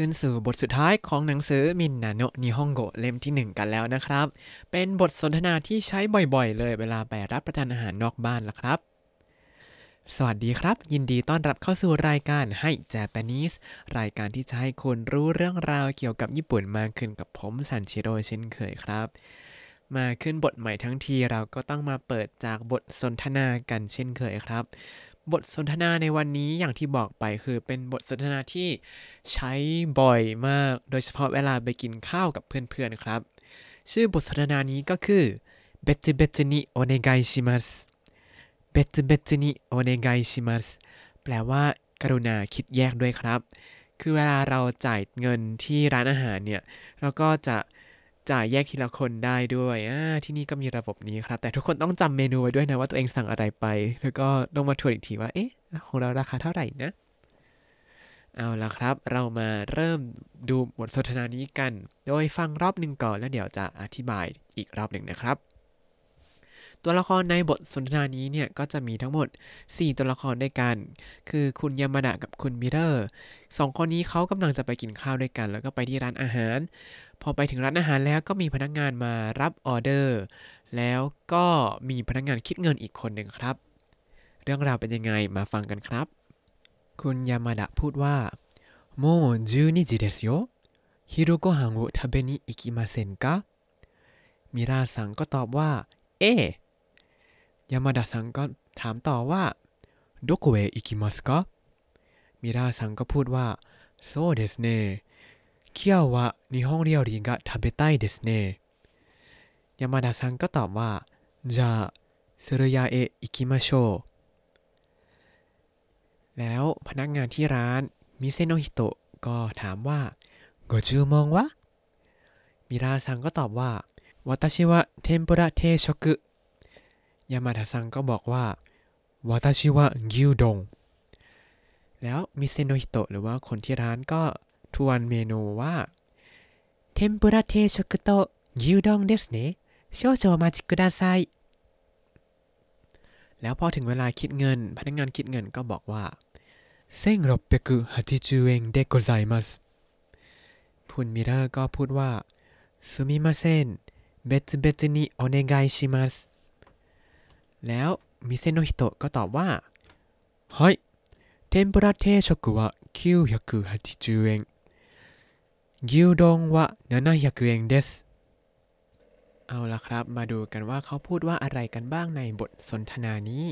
ขึ้นสู่บทสุดท้ายของหนังสือมินนาโนนิฮงโกเล่มที่ 1 กันแล้วนะครับ เป็นบทสนทนาที่ใช้บ่อยๆ เลยเวลาไปรับประทานอาหารนอกบ้านละครับ สวัสดีครับ ยินดีต้อนรับเข้าสู่รายการให้เจแปนิสรายการที่จะให้คุณรู้เรื่องราวเกี่ยวกับญี่ปุ่นมากขึ้นกับผมซันชิโร่เช่นเคยครับ มาขึ้นบทใหม่ทั้งทีเราก็ต้องมาเปิดจากบทสนทนากันเช่นเคยครับ บทสนทนาในวันนี้อย่างที่บอกไปคือเป็นบทสนทนาที่ใช้บ่อยมาก โดยเฉพาะเวลาไปกินข้าวกับเพื่อนๆครับ ชื่อบทสนทนานี้ก็คือ別々にお願いします 別々にお願いしますแปลว่ากรุณาคิดแยกด้วยครับ คือเวลาเราจ่ายเงินที่ร้านอาหารเนี่ย เราก็จะ จ่ายแยกทีละคนได้ด้วยที่นี่ก็มีระบบนี้ครับ แต่ทุกคนต้องจำเมนูไว้ด้วยนะว่าตัวเองสั่งอะไรไป แล้วก็ต้องมาทวนอีกทีว่าเอ๊ะของเราราคาเท่าไหร่นะเอาละครับ เรามาเริ่มดูบทสนทนานี้กัน โดยฟังรอบหนึ่งก่อนแล้วเดี๋ยวจะอธิบายอีกรอบหนึ่งนะครับ ตัวละครในบทสนทนานี้เนี่ยก็จะมีทั้งหมด 4 ตัวละครด้วยกัน คือคุณยามาดะกับคุณมิเรอร์สองคนนี้เขากำลังจะไปกินข้าวด้วยกัน แล้วก็ไปที่ร้านอาหาร พอไปถึงร้านอาหารแล้วก็มีพนักงานมารับออเดอร์ แล้วก็มีพนักงานคิดเงินอีกคนหนึ่งครับ เรื่องราวเป็นยังไงมาฟังกันครับ คุณยามาดะพูดว่าもう12時ですよ 昼ご飯を食べに行きませんか มิราสังก็ตอบว่า ええ ยามาดะสังก็ถามต่อว่าどこへ行きますか มิราสังก็พูดว่าそうですね そうですね今日は日本料理が食べたいですねยามาดะซังก็ตอบว่าじゃあスルヤへ行きましょう แล้วพนักงานที่ร้านมิเซโนฮิโตะก็ถามว่าご注文はมิราซังก็ตอบว่า私は天ぷら定食ยามาดะซังก็บอกว่า私は牛丼แล้วมิเซโนฮิโตะหรือว่าคนที่ร้านก็ ทวนเมนูว่า天ぷら定食と牛丼ですね少々お待ちください แล้วพอถึงเวลาคิดเงิน พนักงานคิดเงินก็บอกว่า1680円でございますคุณมิเรอร์ก็พูดว่าすみません別々にお願いしますแล้วมิเซโนฮิโตะก็ตอบว่าはい天ぷら定食は980円牛 牛どんは七百円です เอาละครับ มาดูกันว่าเขาพูดว่าอะไรกันบ้างในบทสนทนานี้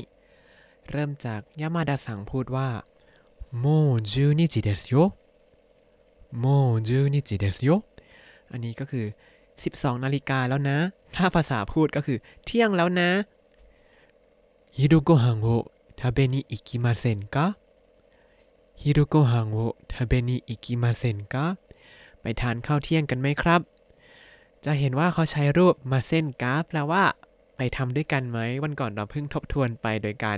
เริ่มจากยามาดาสังพูดว่าもう12時ですよ もう12時ですよ อันนี้ก็คือ 12 นาฬิกาแล้วนะ ถ้าภาษาพูดก็คือ เที่ยงแล้วนะฮิรุโกฮังโอทาเบนิอิกิมาเซนกะฮิรุโกฮังโอทาเบนิอิกิมาเซนกะ ทานข้าวเที่ยงกันไหมครับ จะเห็นว่าเขาใช้รูปมาเส้นกราฟแปลว่า ไปทำด้วยกันไหม วันก่อนเราเพิ่งทบทวนไปโดยการ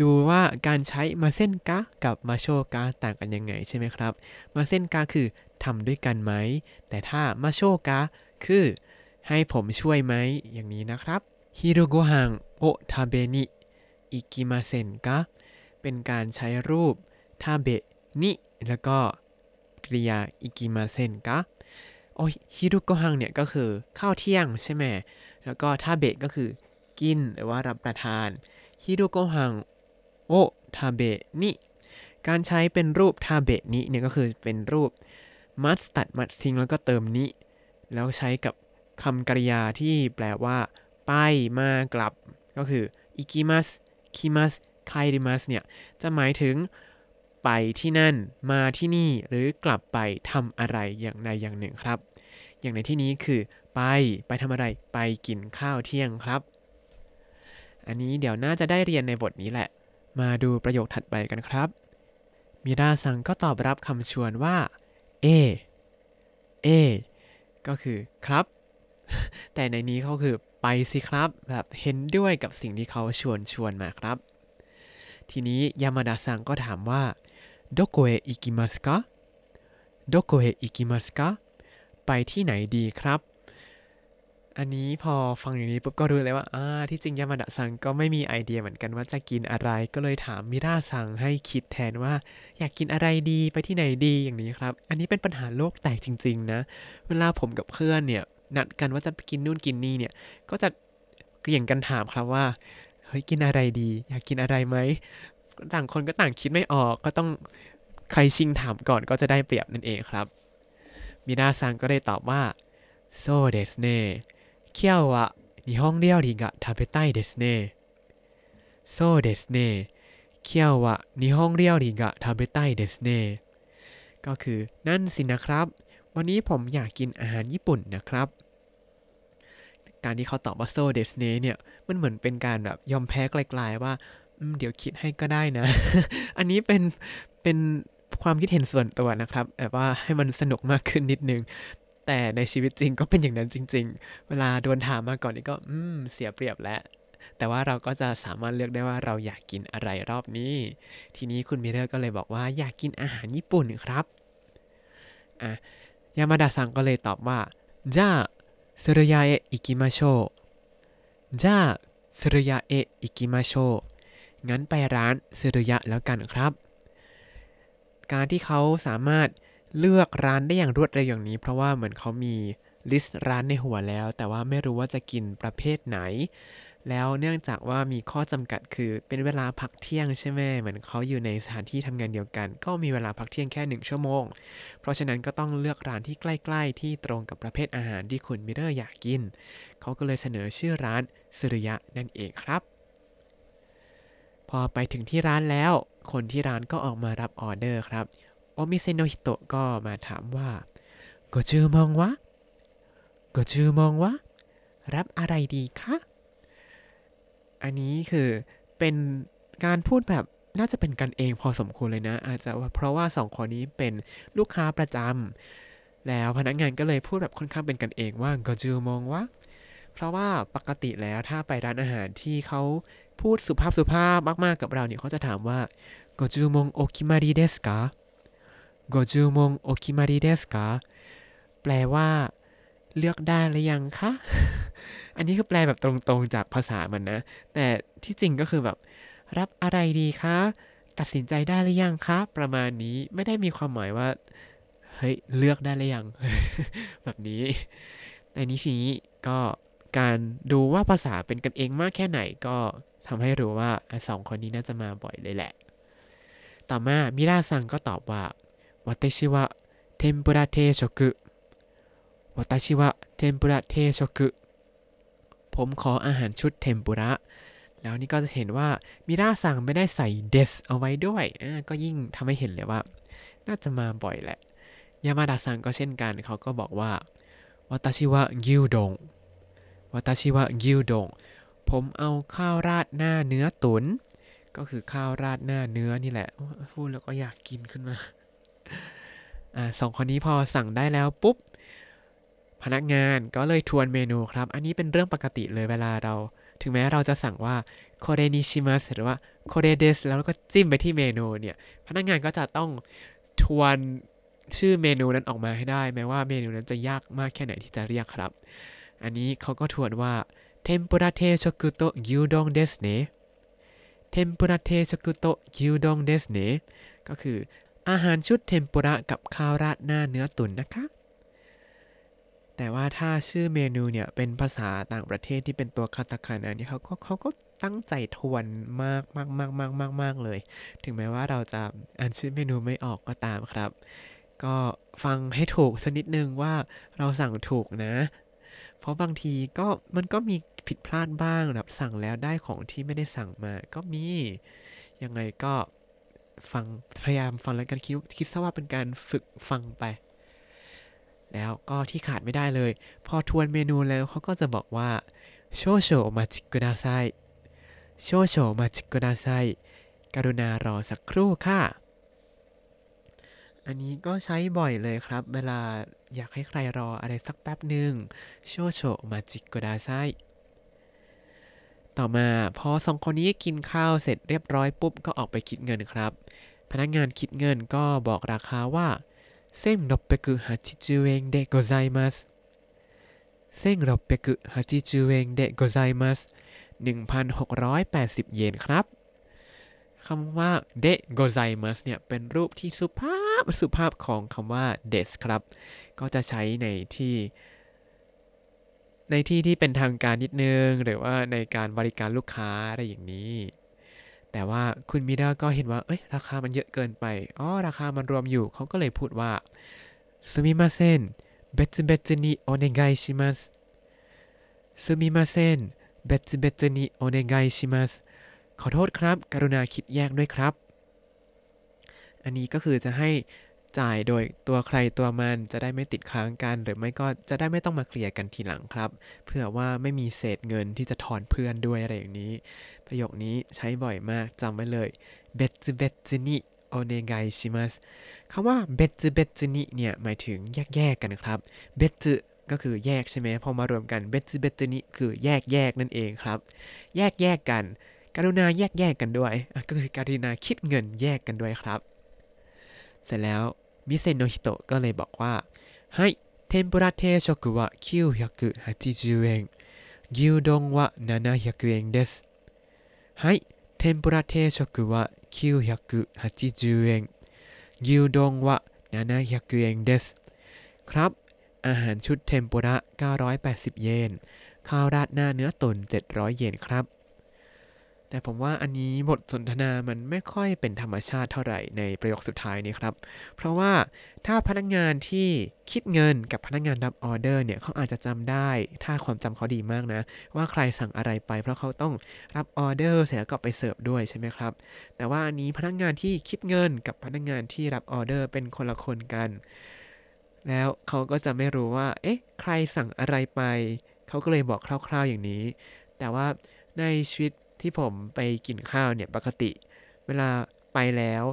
ดูว่าการใช้มาเส้นกะกับมาโชกะต่างกันยังไงใช่ไหมครับ ませんかคือทำด้วยกันไหม แต่ถ้าましょうかคือให้ผมช่วยไหม อย่างนี้นะครับ昼ごはんを食べに行きませんかเป็นการใช้รูป食べにแล้วก็ กริยา行きませんかお昼ごはんเนี่ยก็คือข้าวเที่ยงใช่ไหมแล้วก็食べก็คือกินหรือว่ารับประทาน昼ごはんโอทาเบะนิการใช้เป็นรูปทาเบะนิเนี่ยก็คือเป็นรูปมัสตัดมัดทิ้งแล้วก็เติมนิแล้วใช้กับคำกริยาที่แปลว่า ไปมากลับ ก็คืออิกิมัสคิมัสไคริมัสเนี่ย จะหมายถึง ไปที่นั่นมาที่นี่หรือกลับไปทำอะไรอย่างใดอย่างหนึ่งครับ อย่างในที่นี้คือไปไปทำอะไรไปกินข้าวเที่ยงครับ อันนี้เดี๋ยวน่าจะได้เรียนในบทนี้แหละ มาดูประโยคถัดไปกันครับ มิราซังก็ตอบรับคำชวนว่า เอ เอ ก็คือครับ แต่ในนี้เขาคือไปสิครับ แบบเห็นด้วยกับสิ่งที่เขาชวนชวนมาครับ ทีนี้ยามาดาซังก็ถามว่าโดโกเออิกิมัสกะโดโกเออิกิมัสกะไปที่ไหนดีครับ อันนี้พอฟังอย่างนี้ปุ๊บก็รู้เลยว่าอ่าที่จริงยามาดะซังก็ไม่มีไอเดียเหมือนกันว่าจะกินอะไร ก็เลยถามมิราซังให้คิดแทนว่า อยากกินอะไรดีไปที่ไหนดีอย่างนี้ครับ อันนี้เป็นปัญหาโลกแตกจริง ๆ นะ เวลาผมกับเพื่อนเนี่ยนัดกันว่าจะไปกินนู่นกินนี่เนี่ย ก็จะเกลี่ยงกันถามครับว่า เฮ้ยกินอะไรดี อยากกินอะไรไหมต่างคนก็ต่างคิดไม่ออกก็ต้องใครชิงถามก่อนก็จะได้เปรียบนั่นเองครับミラーさんก็ได้ตอบว่าそうですね今日は日本料理が食べたいですねそうですね今日は日本料理が食べたいですねก็คือนั่นสินะครับ วันนี้ผมอยากกินอาหารญี่ปุ่นนะครับ การที่เขาตอบว่าそうですねเนี่ย มันเหมือนเป็นการแบบยอมแพ้กลายๆว่าเดี๋ยวคิดให้ก็ได้นะ อันนี้เป็นเป็นความคิดเห็นส่วนตัวนะครับแต่ว่าให้มันสนุกมากขึ้นนิดนึง แต่ในชีวิตจริงก็เป็นอย่างนั้นจริง ๆ เวลาโดนถามมาก่อนนี่ก็อืมเสียเปรียบแล้วแต่ว่าเราก็จะสามารถเลือกได้ว่าเราอยากกินอะไรรอบนี้ ทีนี้คุณมิเรอร์ก็เลยบอกว่าอยากกินอาหารญี่ปุ่นครับอะยามาดาซังก็เลยตอบว่าจ้า じゃあスルヤへ行きましょうじゃあスルヤへ行きましょうงั้นไปร้านซึรุยะแล้วกันครับ การที่เขาสามารถเลือกร้านได้อย่างรวดเร็วอย่างนี้ เพราะว่าเหมือนเขามีลิสต์ร้านในหัวแล้ว แต่ว่าไม่รู้ว่าจะกินประเภทไหน แล้วเนื่องจากว่ามีข้อจำกัดคือเป็นเวลาพักเที่ยงใช่ไหมเหมือนเขาอยู่ในสถานที่ทำงานเดียวกัน ก็มีเวลาพักเที่ยงแค่หนึ่งชั่วโมง เพราะฉะนั้นก็ต้องเลือกร้านที่ใกล้ๆ ที่ตรงกับประเภทอาหารที่คุณมิลเลอร์อยากกิน เขาก็เลยเสนอชื่อร้านซึรุยะนั่นเองครับ พอไปถึงที่ร้านแล้ว คนที่ร้านก็ออกมารับออเดอร์ครับโอมิเซโนฮิโตะก็มาถามว่าご注文はご注文はรับอะไรดีคะ อันนี้คือเป็นการพูดแบบน่าจะเป็นกันเองพอสมควรเลยนะ อาจจะเพราะว่าสองคนนี้เป็นลูกค้าประจำแล้วพนักงานก็เลยพูดแบบค่อนข้างเป็นกันเองว่าโกจูมองวะเพราะว่าปกติแล้วถ้าไปร้านอาหารที่เขาพูดสุภาพสุภาพมากๆกับเราเนี่ยเขาจะถามว่าโกจูมงโอคิมาริเดสกาโกจูมงโอคิมาริเดสกาแปลว่า เลือกได้หรือยังคะ อันนี้คือแปลแบบตรงๆจากภาษามันนะ แต่ที่จริงก็คือแบบ รับอะไรดีคะ ตัดสินใจได้หรือยังคะ ประมาณนี้ไม่ได้มีความหมายว่า เฮ้ย เลือกได้หรือยัง แบบนี้ในนิชิก็การดูว่าภาษาเป็นกันเองมากแค่ไหนก็ทำให้รู้ว่าสองคนนี้น่าจะมาบ่อยเลยแหละ ต่อมามิราซังก็ตอบว่าวัตชิวะเท มปุระเทโชกุวัตชิวะเทมปุระเทโชกุผมขออาหารชุดเทมปุระ แล้วนี่ก็จะเห็นว่ามิราซังไม่ได้ใส่เดสเอาไว้ด้วยอก็ยิ่งทำให้เห็นเลยว่า น่าจะมาบ่อยแหละ ยามาดาซังก็เช่นกันเขาก็บอกว่าวัตชิวะกิวดงวัตชิวะกิวดง ผมเอาข้าวราดหน้าเนื้อตุนก็คือข้าวราดหน้าเนื้อนี่แหละ พูดแล้วก็อยากกินขึ้นมา อ่าสองคนนี้พอสั่งได้แล้วปุ๊บ พนักงานก็เลยทวนเมนูครับ อันนี้เป็นเรื่องปกติเลยเวลาเรา ถึงแม้เราจะสั่งว่าこれにしますหรือว่าこれですแล้วก็จิ้มไปที่เมนูเนี่ย พนักงานก็จะต้องทวนชื่อเมนูนั้นออกมาให้ได้ แม้ว่าเมนูนั้นจะยากมากแค่ไหนที่จะเรียกครับ อันนี้เขาก็ทวนว่า天ぷら定食と牛丼ですね天ぷら定食と牛丼ですねก็คืออาหารชุดเทมปุระกับข้าวราดหน้าเนื้อตุ๋นนะคะ แต่ว่าถ้าชื่อเมนูเนี่ยเป็นภาษาต่างประเทศที่เป็นตัวคาตาคานะเนี่ยเขาก็เขาก็ตั้งใจทวนมากมากมากมากมากมากเลย ถึงแม้ว่าเราจะอ่านชื่อเมนูไม่ออกก็ตามครับ ก็ฟังให้ถูกสักนิดนึงว่าเราสั่งถูกนะ เพราะบางทีก็มันก็มีผิดพลาดบ้างแบบสั่งแล้วได้ของที่ไม่ได้สั่งมาก็มี ยังไงก็ฟังพยายามฟังแล้วกันคิดคิดซะว่าเป็นการฝึกฟังไป แล้วก็ที่ขาดไม่ได้เลย พอทวนเมนูแล้วเขาก็จะบอกว่าโชโชมาจิกุดาไซโชโชมาจิกุดาไซกรุณารอสักครู่ค่ะ อันนี้ก็ใช้บ่อยเลยครับ เวลาอยากให้ใครรออะไรสักแป๊บหนึ่งโชโชมาจิกุดาไซต่อมาพอสองคนนี้กินข้าวเสร็จเรียบร้อยปุ๊บก็ออกไปคิดเงินครับ พนักงานคิดเงินก็บอกราคาว่า 1680円でございます 1680円でございます1,680 เยนครับคำว่าเดโกไซมัสเนี่ยเป็นรูปที่สุภาพสุภาพของคำว่าเดสครับ ก็จะใช้ในที่ ในที่ที่เป็นทางการนิดนึง หรือว่าในการบริการลูกค้าอะไรอย่างนี้ แต่ว่าคุณมิดาก็เห็นว่า เอ้ย ราคามันเยอะเกินไป อ๋อ ราคามันรวมอยู่ เขาก็เลยพูดว่าすみません別々にお願いしますすみません別々にお願いしますขอโทษครับ กรุณาคิดแยกด้วยครับ อันนี้ก็คือจะให้ จ่ายโดยตัวใครตัวมันจะได้ไม่ติดค้างกัน หรือไม่ก็จะได้ไม่ต้องมาเคลียร์กันทีหลังครับเพื่อว่าไม่มีเศษเงินที่จะทอนเพื่อนด้วยอะไรอย่างนี้ ประโยคนี้ใช้บ่อยมากจำไว้เลย別々にお願いしますคำว่าเบจเบจนิเนี่ยหมายถึงแยกๆกันครับเบจก็คือแยกใช่ไหมพอมารวมกันเบจเบจนิคือแยกแยกนั่นเองครับ แยกแยกกัน กรุณาแยกแยกกันด้วย ก็คือกรุณาคิดเงินแยกกันด้วยครับ สร็จแล้วมิเซโนฮิโตะก็เลยบอกว่าให้เทมปุระเทโชกุวะ980円牛丼は700円ですはい天ぷら定食は980円牛丼は700円ですครับ อาหารชุดเทมปุระ 980 เยน ข้าวราดหน้าเนื้อตุ๋น700 เยนครับ แต่ผมว่าอันนี้บทสนทนามันไม่ค่อยเป็นธรรมชาติเท่าไหร่ในประโยคสุดท้ายนี้ครับ เพราะว่าถ้าพนักงานที่คิดเงินกับพนักงานรับออเดอร์เนี่ยเขาอาจจะจำได้ ถ้าความจำเขาดีมากนะ ว่าใครสั่งอะไรไป เพราะเขาต้องรับออเดอร์เสร็จแล้วก็ไปเสิร์ฟด้วยใช่ไหมครับ แต่ว่าอันนี้พนักงานที่คิดเงินกับพนักงานที่รับออเดอร์เป็นคนละคนกัน แล้วเขาก็จะไม่รู้ว่า เอ๊ะ ใครสั่งอะไรไป เขาก็เลยบอกคร่าว ๆอย่างนี้ แต่ว่าในชีวิต ที่ผมไปกินข้าวเนี่ยปกติ เวลาไปแล้ว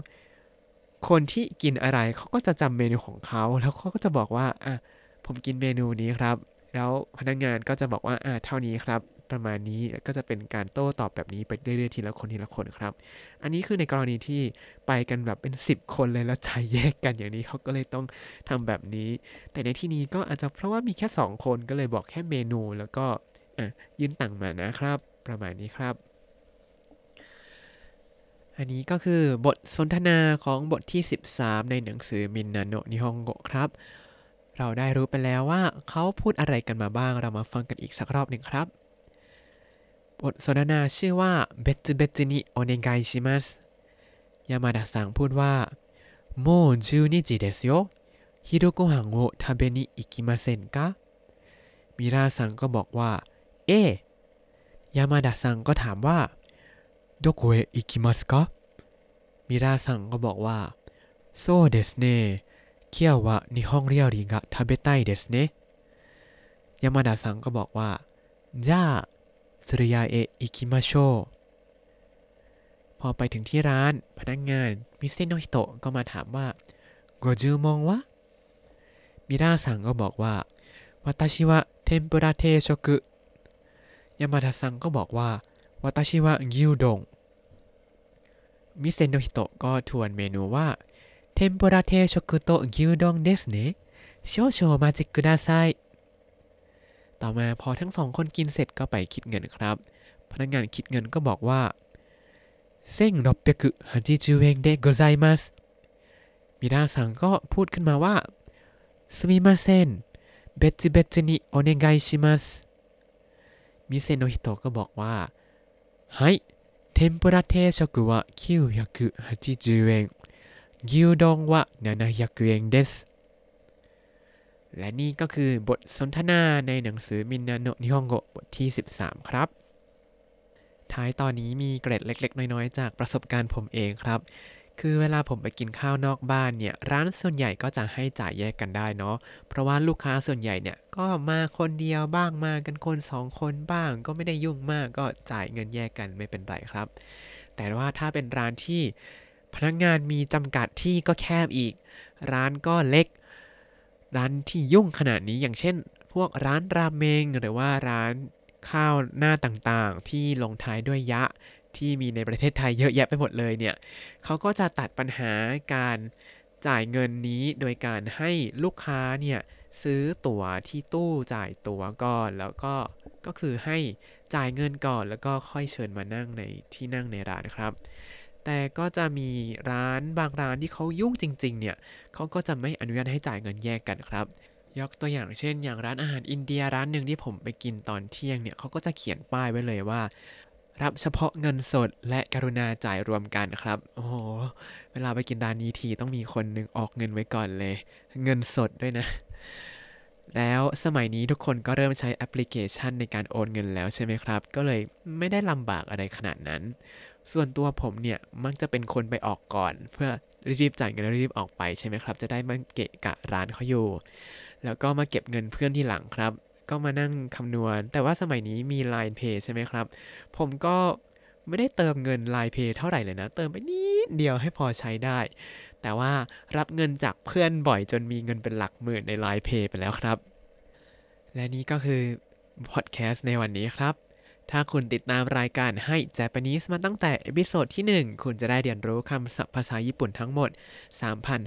คนที่กินอะไรเขาก็จะจำเมนูของเขาแล้วเขาก็จะบอกว่าอะผมกินเมนูนี้ครับ แล้วพนักงานก็จะบอกว่าอะเท่านี้ครับ ประมาณนี้ก็จะเป็นการโต้ตอบแบบนี้ไปเรื่อยๆทีละคนทีละคนครับ อันนี้คือในกรณีที่ไปกันแบบเป็น 10 คนเลยแล้วใจแยกกันอย่างนี้เขาก็เลยต้องทำแบบนี้ แต่ในที่นี้ก็อาจจะเพราะว่ามีแค่ 2 คนก็เลยบอกแค่เมนูแล้วก็อะยื่นตังมานะครับ ประมาณนี้ครับ อันนี้ก็คือบทสนทนาของบทที่ 13 ในหนังสือみんなの日本語ครับ เราได้รู้ไปแล้วว่าเขาพูดอะไรกันมาบ้าง เรามาฟังกันอีกสักรอบหนึ่งครับ บทสนทนาชื่อว่า別々にお願いしますยามาดะสังพูดว่าもう十二時ですよ昼ごはんを食べに行きませんかミラーさんก็บอกว่า เอยามาดะสังก็ถามว่า どこへ行きますかมิราซังก็บอกว่าそうですね今日は日本料理が食べたいですねยามาดะซังก็บอกว่าじゃあสุริยาเอะอิคิมาโชพอไปถึงที่ร้านพนักงานมิเซโนฮิโตะก็มาถามว่าโกจูมองวะมิราซังก็บอกว่าวัตชิวะเทมปุระเทโชกุยามาดะซังก็บอกว่า วัตชิวะกิวดง มิเซโนฮิโตะก็ทวนเมนูว่า天ぷら定食と牛丼ですね少々お待ちくださいต่อมาพอทั้งสองคนกินเสร็จก็ไปคิดเงินครับ พนักงานคิดเงินก็บอกว่า千六百八十円でございます ミラーさんก็พูดขึ้นมาว่าすみません別々にお願いします 店の人ก็บอกว่า はい天ぷら定食は980円牛丼は700円ですและนี่ก็คือบทสนทนาในหนังสือมินนาโนะนิฮงโกะบทที่ 13 ครับ ท้ายตอนนี้มีเกร็ดเล็ก ๆ น้อย ๆ จากประสบการณ์ผมเองครับ คือเวลาผมไปกินข้าวนอกบ้านเนี่ยร้านส่วนใหญ่ก็จะให้จ่ายแยกกันได้เนาะเพราะว่าลูกค้าส่วนใหญ่เนี่ยก็มาคนเดียวบ้างมากันคนสองคนบ้าง ก็ไม่ได้ยุ่งมากก็จ่ายเงินแยกกันไม่เป็นไรครับ แต่ว่าถ้าเป็นร้านที่พนักงานมีจำกัดที่ก็แคบอีก ร้านก็เล็ก ร้านที่ยุ่งขนาดนี้อย่างเช่น พวกร้านราเมงหรือว่าร้านข้าวหน้าต่างๆ ที่ลงท้ายด้วยยะ ที่มีในประเทศไทยเยอะแยะไปหมดเลยเนี่ยเขาก็จะตัดปัญหาการจ่ายเงินนี้โดยการให้ลูกค้าเนี่ยซื้อตั๋วที่ตู้จ่ายตั๋วก่อน แล้วก็ก็คือให้จ่ายเงินก่อน แล้วก็ค่อยเชิญมานั่งในที่นั่งในร้านครับ แต่ก็จะมีร้านบางร้านที่เขายุ่งจริง ๆ เนี่ยเขาก็จะไม่อนุญาตให้จ่ายเงินแยกกันครับ ยกตัวอย่างเช่น อย่างร้านอาหารอินเดียร้านหนึ่งที่ผมไปกินตอนเที่ยงเนี่ยเขาก็จะเขียนป้ายไว้เลยว่า รับเฉพาะเงินสดและกรุณาจ่ายรวมกันครับ โอ้โห เวลาไปกินร้านนี้ทีต้องมีคนหนึ่งออกเงินไว้ก่อนเลย เงินสดด้วยนะ แล้วสมัยนี้ทุกคนก็เริ่มใช้แอปพลิเคชันในการโอนเงินแล้วใช่ไหมครับ ก็เลยไม่ได้ลำบากอะไรขนาดนั้น ส่วนตัวผมเนี่ยมักจะเป็นคนไปออกก่อน เพื่อรีบจ่ายเงินแล้วรีบออกไปใช่ไหมครับ จะได้ไมาเกะกะร้านเขาอยู่ แล้วก็มาเก็บเงินเพื่อนที่หลังครับ ก็มานั่งคำนวณ แต่ว่าสมัยนี้มี Line Pay ใช่ไหมครับ ผมก็ไม่ได้เติมเงิน Line Pay เท่าไหร่เลยนะ เติมไปนิดเดียวให้พอใช้ได้ แต่ว่ารับเงินจากเพื่อนบ่อยจนมีเงินเป็นหลักหมื่นใน Line Pay ไปแล้วครับ และนี่ก็คือพอดแคสต์ในวันนี้ครับ ถ้าคุณติดตามรายการให้ Japanese มาตั้งแต่ episode ที่ 1 คุณจะได้เรียนรู้คำศัพท์ภาษาญี่ปุ่นทั้งหมด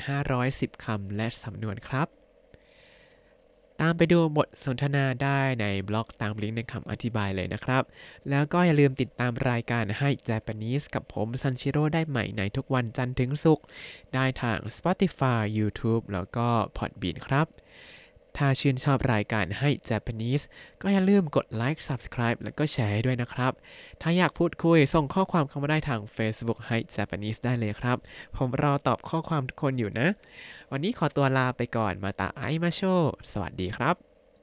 3,510 คำและสำนวนครับ ตามไปดูบทสนทนาได้ในบล็อกตามลิงก์ในคำอธิบายเลยนะครับ แล้วก็อย่าลืมติดตามรายการให้ Japanese กับผมซันชิโร่ได้ใหม่ในทุกวันจันทร์ถึงศุกร์ได้ทาง Spotify YouTube แล้วก็ Podbean ครับ ถ้าชื่นชอบรายการให้ Japanese ก็อย่าลืมกดไลค์ Subscribe แล้วก็แชร์ให้ด้วยนะครับ ถ้าอยากพูดคุยส่งข้อความเข้ามาได้ทาง Facebook ให้ Japanese ได้เลยครับ ผมรอตอบข้อความทุกคนอยู่นะ วันนี้ขอตัวลาไปก่อนมาตาไอมาโช สวัสดีครับ